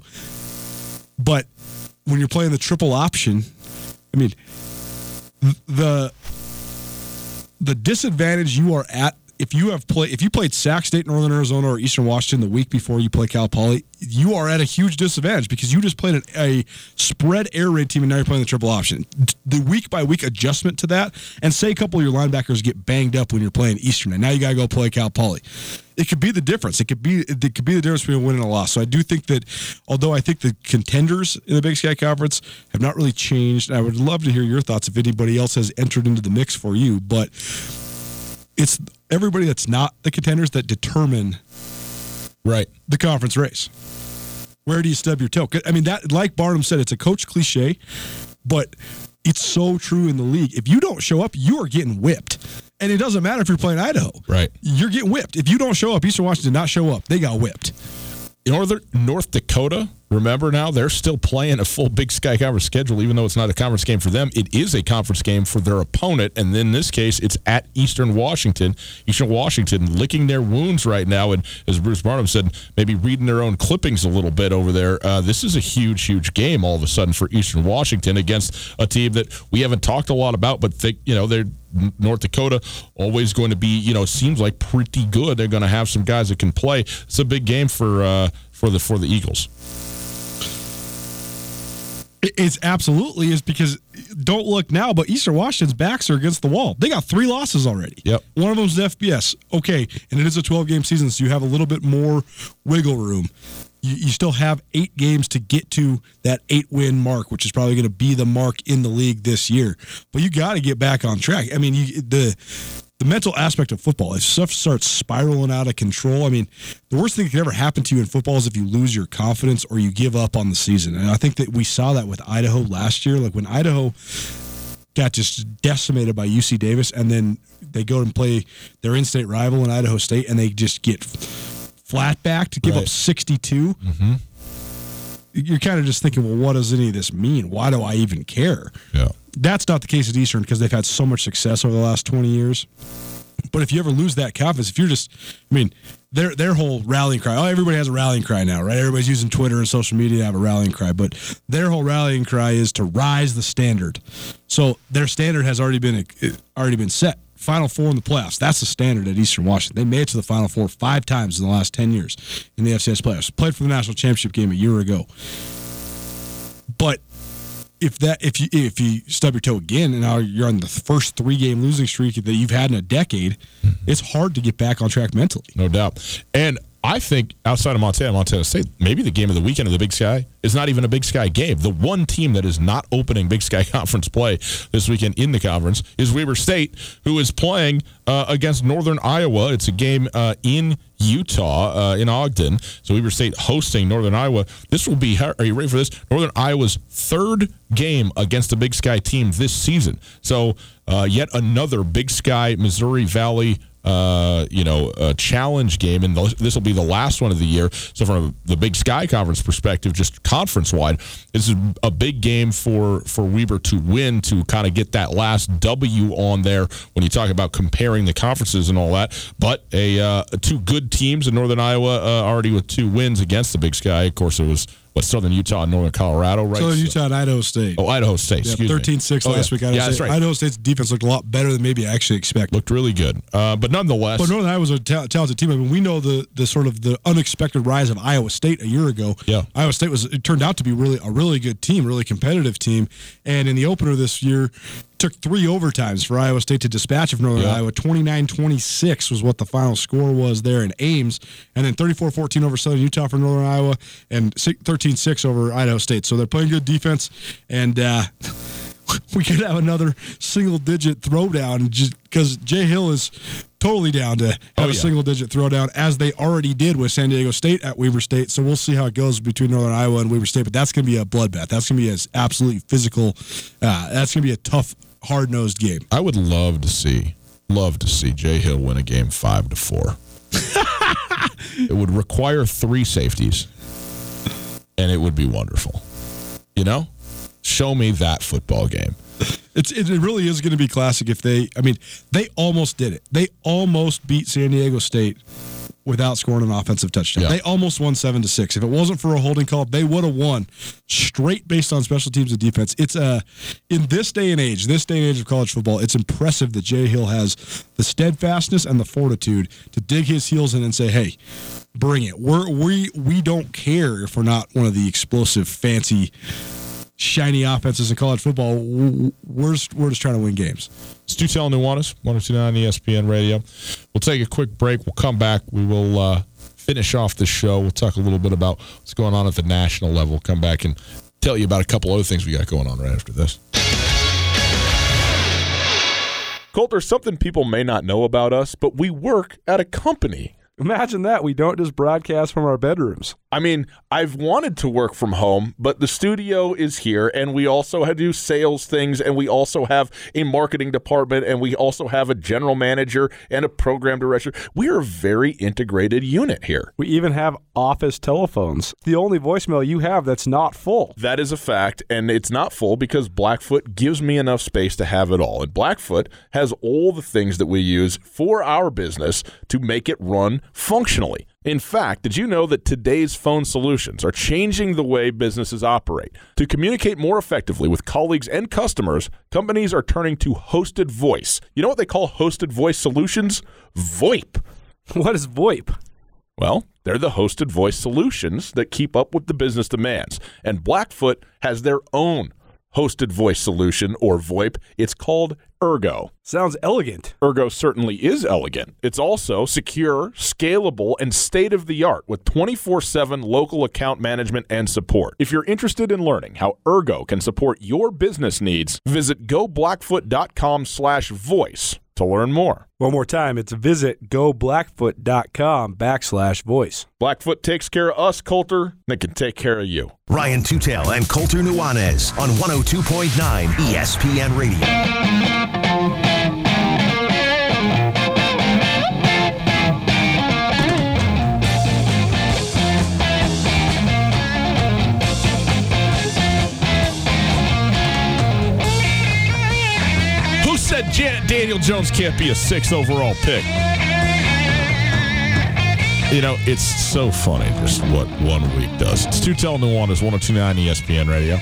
But when you're playing the triple option, I mean, the the disadvantage you are at if you have played if you played Sac State, Northern Arizona, or Eastern Washington the week before you play Cal Poly, you are at a huge disadvantage because you just played an, a spread air raid team and now you're playing the triple option. The week by week adjustment to that, and say a couple of your linebackers get banged up when you're playing Eastern, and now you got to go play Cal Poly. It could be the difference. It could be it could be the difference between a win and a loss. So I do think that, although I think the contenders in the Big Sky Conference have not really changed, and I would love to hear your thoughts if anybody else has entered into the mix for you, but it's everybody that's not the contenders that determine Right. the conference race. Where do you stub your toe? I mean, that like Barnum said, it's a coach cliche, but it's so true in the league. If you don't show up, you are getting whipped. And it doesn't matter if you're playing Idaho. Right. You're getting whipped. If you don't show up, Eastern Washington did not show up. They got whipped. Northern North Dakota Remember now, they're still playing a full Big Sky Conference schedule, even though it's not a conference game for them. It is a conference game for their opponent, and in this case, it's at Eastern Washington. Eastern Washington licking their wounds right now, and as Bruce Barnum said, maybe reading their own clippings a little bit over there. Uh, this is a huge, huge game all of a sudden for Eastern Washington against a team that we haven't talked a lot about, but they, you know they're North Dakota always going to be, you know, seems like pretty good. They're going to have some guys that can play. It's a big game for uh, for the for the Eagles. It- It's absolutely is because don't look now, but Eastern Washington's backs are against the wall. They got three losses already. Yep. One of them's FBS. Okay, and it is a 12 game season, so you have a little bit more wiggle room. You, you still have eight games to get to that eight win mark, which is probably going to be the mark in the league this year. But you got to get back on track. I mean, you, the the mental aspect of football, if stuff starts spiraling out of control, I mean, the worst thing that can ever happen to you in football is if you lose your confidence or you give up on the season. And I think that we saw that with Idaho last year. Like when Idaho got just decimated by UC Davis, and then they go and play their in-state rival in Idaho State, and they just get flat back to give Right. up 62. Mm-hmm. You're kind of just thinking, well, what does any of this mean? Why do I even care? Yeah. That's not the case at Eastern because they've had so much success over the last 20 years. But if you ever lose that confidence, if you're just, I mean, their their whole rallying cry. Oh, everybody has a rallying cry now, right? Everybody's using Twitter and social media to have a rallying cry, but their whole rallying cry is to rise the standard. So their standard has already been already been set. Final four in the playoffs. That's the standard at Eastern Washington. They made it to the Final Four five times in the last ten years in the FCS playoffs. Played for the national championship game a year ago. But if that if you if you stub your toe again and now you're on the first three game losing streak that you've had in a decade, hmm. it's hard to get back on track mentally. No doubt. And I think outside of Montana, Montana State, maybe the game of the weekend of the Big Sky is not even a Big Sky game. The one team that is not opening Big Sky [laughs] Conference play this weekend in the conference is Weber State, who is playing uh, against Northern Iowa. It's a game uh, in Utah, uh, in Ogden. So Weber State hosting Northern Iowa. This will be, are you ready for this? Northern Iowa's third game against a Big Sky team this season. So uh, yet another Big Sky, Missouri Valley uh, you know, a challenge game, and this will be the last one of the year. So, from the Big Sky Conference perspective, just conference wide, this is a big game for for Weber to win to kind of get that last W on there. When you talk about comparing the conferences and all that, but a uh, two good teams in Northern Iowa uh, already with two wins against the Big Sky. Of course, it was what Southern Utah and Northern Colorado, right? Southern So- Utah and Idaho State. Oh, Idaho State. Yeah, excuse me. 13-6 Oh, last yeah. week. Idaho yeah, that's State. right. Idaho State's defense looked a lot better than maybe I actually expected. Looked really good, uh, but nonetheless, But Northern Iowa's a ta- talented team. I mean, we know the the sort of the unexpected rise of Iowa State a year ago. Yeah. Iowa State was it turned out to be really a really good team, really competitive team. And in the opener this year, took three overtimes for Iowa State to dispatch of Northern Yeah. Iowa. 29-26 was what the final score was there in Ames, and then 34-14 over Southern Utah for Northern Iowa, and si- 13-6 over Idaho State. So they're playing good defense, and. uh [laughs] we could have another single digit throwdown just because Jay Hill is totally down to have Oh, a single digit throwdown as they already did with San Diego State at Weber State. So we'll see how it goes between Northern Iowa and Weber State. But that's going to be a bloodbath. That's going to be an absolutely physical. Uh, that's going to be a tough, hard nosed game. I would love to see, love to see Jay Hill win a game five to four. it would require three safeties, and it would be wonderful. You know, show me that football game. It's it really is going to be classic if they. I mean, they almost did it. They almost beat San Diego State without scoring an offensive touchdown. Yeah. They almost won seven to six. If it wasn't for a holding call, they would have won straight based on special teams and defense. It's uh, in this day and age, this day and age of college football, it's impressive that Jay Hill has the steadfastness and the fortitude to dig his heels in and say, "Hey, bring it. We're we we don't care if we're not one of the explosive, fancy." Shiny offenses in college football. We're just, we're just trying to win games. Tutel Nuanez, 1029 ESPN Radio. We'll take a quick break. We'll come back. We will uh, finish off the show. We'll talk a little bit about what's going on at the national level. Come back and tell you about a couple other things we got going on right after this. Colt, there's something people may not know about us, but we work at a company Imagine that. We don't just broadcast from our bedrooms. I mean, I've wanted to work from home, but the studio is here, and we also have to do sales things, and we also have a marketing department, and we also have a general manager and a program director. We are a very integrated unit here. We even have office telephones. The only voicemail you have that's not full. That is a fact, and it's not full because Blackfoot gives me enough space to have it all. And Blackfoot has all the things that we use for our business to make it run functionally. In fact, did you know that today's phone solutions are changing the way businesses operate? To communicate more effectively with colleagues and customers, companies are turning to hosted voice. You know what they call hosted voice solutions? VoIP. [laughs] What is VoIP? Well, they're the hosted voice solutions that keep up with the business demands. And Blackfoot has their own hosted voice solution or VoIP. It's called Ergo. Sounds elegant. Ergo certainly is elegant. It's also secure, scalable, and state of the art with 24 7 local account management and support. If you're interested in learning how Ergo can support your business needs, visit goblackfoot.com slash voice to learn more. One more time, it's visit goblackfoot.com backslash voice. Blackfoot takes care of us, Colter, and it can take care of you. Ryan Tutel and Colter Nuanez on 102.9 ESPN Radio. Daniel Jones can't be a sixth overall pick? You know, it's so funny just what one week does. It's Tutel Nuanez, 1029 ESPN Radio.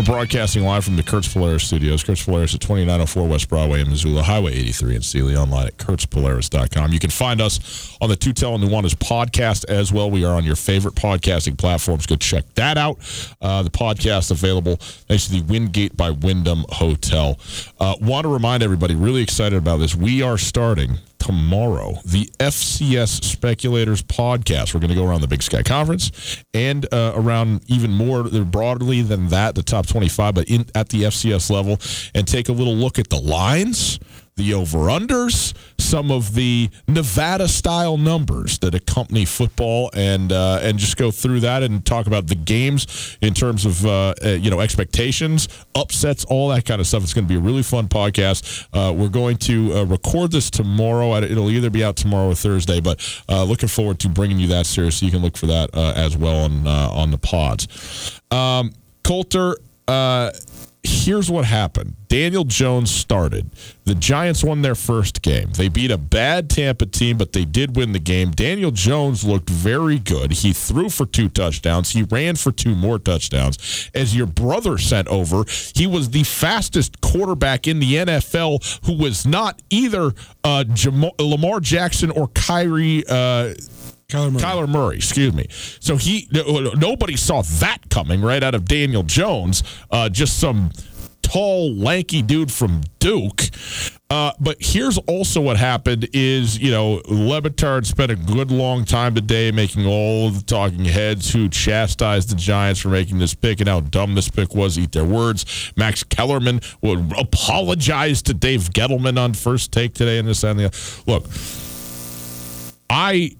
We're broadcasting live from the Kurtz Polaris studios. Kurtz Polaris at 2904 West Broadway in Missoula, Highway 83 in Seeley, online at kurtzpolaris.com. You can find us on the Tutel Nuanez podcast as well. We are on your favorite podcasting platforms. Go check that out. Uh, the podcast available thanks to the Wingate by Wyndham Hotel. Uh, want to remind everybody, really excited about this. We are starting tomorrow the FCS Speculators podcast. We're going to go around the Big Sky Conference and uh, around even more broadly than that, the top 25, but in at the FCS level, and take a little look at the lines, the over-unders, some of the Nevada style numbers that accompany football, and uh, and just go through that and talk about the games in terms of uh, uh, you know expectations, upsets, all that kind of stuff. It's going to be a really fun podcast. Uh, we're going to uh, record this tomorrow. It'll either be out tomorrow or Thursday, but uh, looking forward to bringing you that series. So you can look for that as well on on the pods. Um, Colter. Here's what happened. Daniel Jones started. The Giants won their first game. They beat a bad Tampa team, but they did win the game. Daniel Jones looked very good. He threw for two touchdowns. He ran for two more touchdowns. As your brother sent over, he was the fastest quarterback in the NFL who was not either uh, Jam- Lamar Jackson or Kyrie. Uh, Kyler Murray. Kyler Murray, excuse me. So he nobody saw that coming right out of Daniel Jones. Uh, just some tall, lanky dude from Duke. Uh, but here's also what happened is, you know, Le Batard spent a good long time today making all the talking heads who chastised the Giants for making this pick and how dumb this pick was, eat their words. Max Kellerman would apologize to Dave Gettleman on first take today and this and the other. Look, I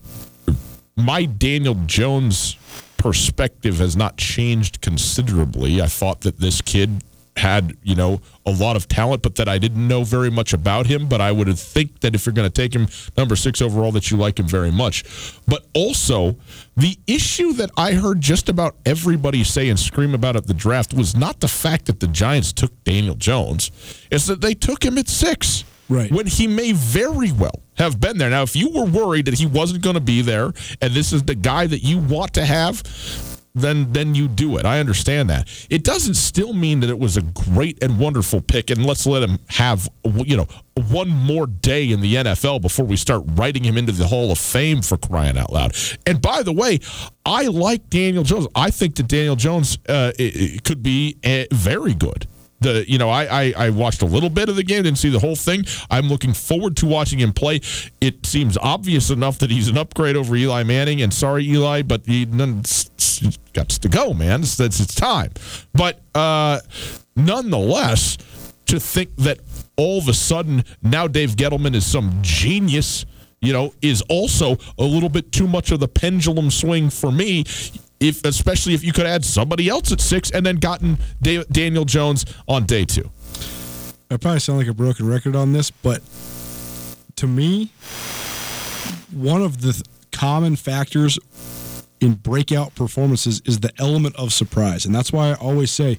my Daniel Jones perspective has not changed considerably. I thought that this kid had, you know, a lot of talent, but that I didn't know very much about him. But I would think that if you're going to take him number six overall, that you like him very much. But also, the issue that I heard just about everybody say and scream about at the draft was not the fact that the Giants took Daniel Jones, it's that they took him at six Right. when he may very well have been there. Now, if you were worried that he wasn't going to be there and this is the guy that you want to have, then then you do it. I understand that. It doesn't still mean that it was a great and wonderful pick and let's let him have you know one more day in the NFL before we start writing him into the Hall of Fame for crying out loud. And by the way, I like Daniel Jones. I think that Daniel Jones uh, it, it could be uh, very good the you know I, I I watched a little bit of the game, didn't see the whole thing. I'm looking forward to watching him play. It seems obvious enough that he's an upgrade over Eli Manning. And sorry, Eli, but he got to go, man. It's, it's, it's time. But uh, nonetheless, to think that all of a sudden now Dave Gettleman is some genius you know, is also a little bit too much of the pendulum swing for me. If especially if you could add somebody else at six and then gotten Da- Daniel Jones on day two. I probably sound like a broken record on this, but to me, one of the th- common factors in breakout performances is the element of surprise. And that's why I always say,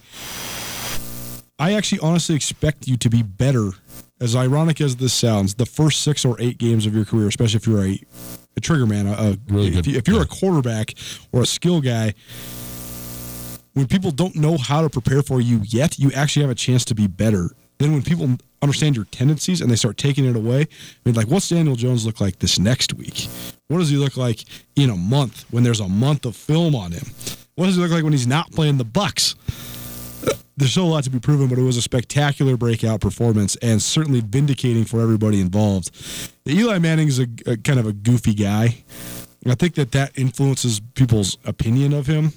I actually honestly expect you to be better, as ironic as this sounds, the first six or eight games of your career, especially if you're a, a trigger man, a, a- Really if, good- you, if you're yeah. a quarterback or a skill guy. When people don't know how to prepare for you yet, you actually have a chance to be better. Then when people understand your tendencies and they start taking it away, I mean, like, what's Daniel Jones look like this next week? What does he look like in a month when there's a month of film on him? What does he look like when he's not playing the Bucks? There's still a lot to be proven, but it was a spectacular breakout performance and certainly vindicating for everybody involved. Eli Manning is a, a kind of a goofy guy. I think that that influences people's opinion of him.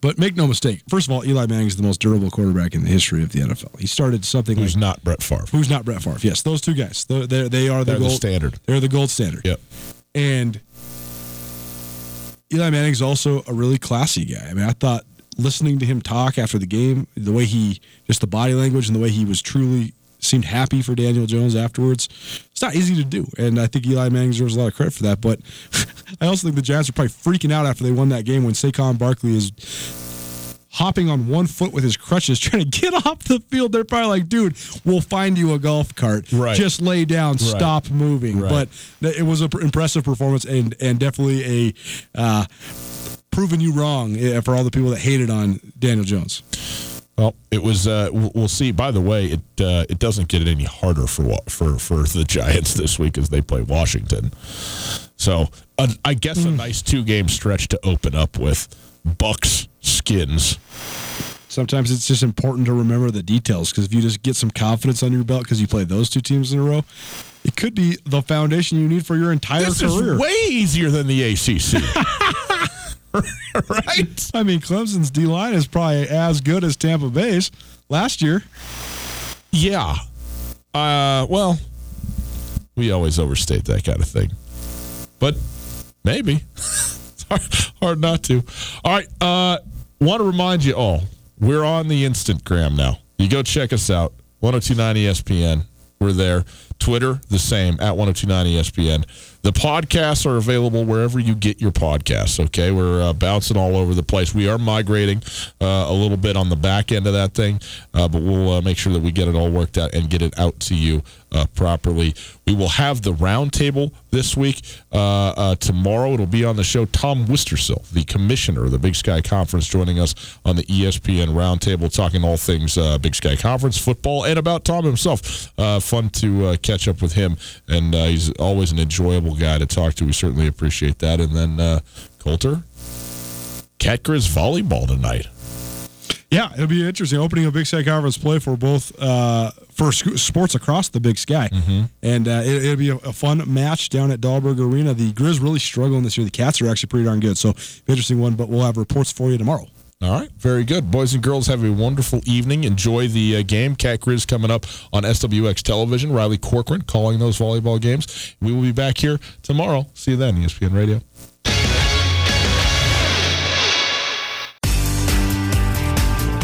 But make no mistake. First of all, Eli Manning is the most durable quarterback in the history of the NFL. He started something Who's like not Brett Favre? who's not Brett Favre. Yes, those two guys. They're, they're, they are the They're the gold standard. They're the gold standard. Yep. And Eli Manning's also a really classy guy. I mean, I thought listening to him talk after the game, the way he just the body language and the way he was truly seemed happy for Daniel Jones afterwards. It's not easy to do, and I think Eli Manning deserves a lot of credit for that. But [laughs] I also think the Giants are probably freaking out after they won that game when Saquon Barkley is hopping on one foot with his crutches, [laughs] trying to get off the field. They're probably like, dude, we'll find you a golf cart. Right. Just lay down, stop moving. Right. But it was an impressive performance and, and definitely a uh, proving you wrong eh, for all the people that hated on Daniel Jones. Well, it was. Uh, we'll see. By the way, it uh, it doesn't get any harder for for for the [laughs] Giants this week as they play Washington. So uh, I guess a nice two game stretch to open up with Bucks Skins. Sometimes it's just important to remember the details because if you just get some confidence under your belt because you play those two teams in a row, it could be the foundation you need for your entire This career. is way easier than the ACC. [laughs] [laughs] right? I mean, Clemson's D line is probably as good as Tampa Bay's last year. Yeah. Uh, well, we always overstate that kind of thing, but maybe it's [laughs] hard, hard not to. All right. Uh, want to remind you all, we're on the Instagram now. You go check us out. 1029 ESPN. We're there. Twitter, the same, at 1029 ESPN. The podcasts are available wherever you get your podcasts, okay? We're uh, bouncing all over the place. We are migrating uh, a little bit on the back end of that thing, uh, but we'll uh, make sure that we get it all worked out and get it out to you uh, properly. We will have the roundtable this week. Uh, uh, tomorrow it'll be on the show. Tom Wistrcill, the commissioner of the Big Sky Conference, joining us on the ESPN roundtable, talking all things uh, Big Sky Conference football and about Tom himself. Uh, fun to uh, catch up with him, and he's always an enjoyable guy to talk to. We certainly appreciate that. And then Colter, Cat Grizz volleyball tonight. Yeah, it'll be interesting opening a Big Sky Conference play for both uh, for sc- sports across the Big Sky, and uh, it, it'll be a, a fun match down at Dahlberg Arena. The Grizz really struggling this year. The Cats are actually pretty darn good, so interesting one. But we'll have reports for you tomorrow. All right, very good. Boys and girls, have a wonderful evening. Enjoy the uh, game. Cat Grizz coming up on SWX Television. Riley Corcoran calling those volleyball games. We will be back here tomorrow. See you then, ESPN Radio.